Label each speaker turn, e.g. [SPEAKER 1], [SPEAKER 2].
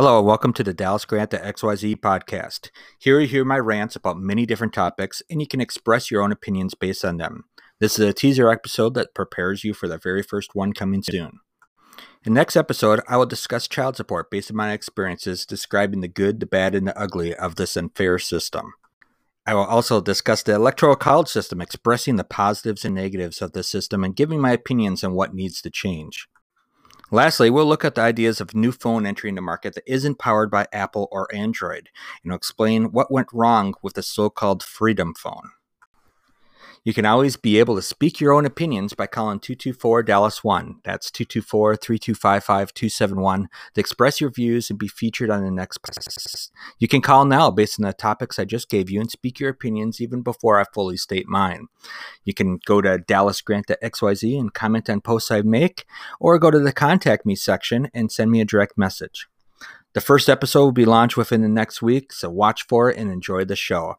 [SPEAKER 1] Hello, and welcome to the Dallas Grant at XYZ podcast. Here you hear my rants about many different topics, and you can express your own opinions based on them. This is a teaser episode that prepares you for the very first one coming soon. In next episode, I will discuss child support based on my experiences describing the good, the bad, and the ugly of this unfair system. I will also discuss the electoral college system, expressing the positives and negatives of the system and giving my opinions on what needs to change. Lastly, we'll look at the ideas of new phone entering the market that isn't powered by Apple or Android, and explain what went wrong with the so-called Freedom Phone. You can always be able to speak your own opinions by calling 224 Dallas 1. That's 224 3255 271 to express your views and be featured on the next podcast. You can call now based on the topics I just gave you and speak your opinions even before I fully state mine. You can go to Dallas Grant at XYZ and comment on posts I make, or go to the contact me section and send me a direct message. The first episode will be launched within the next week, so watch for it and enjoy the show.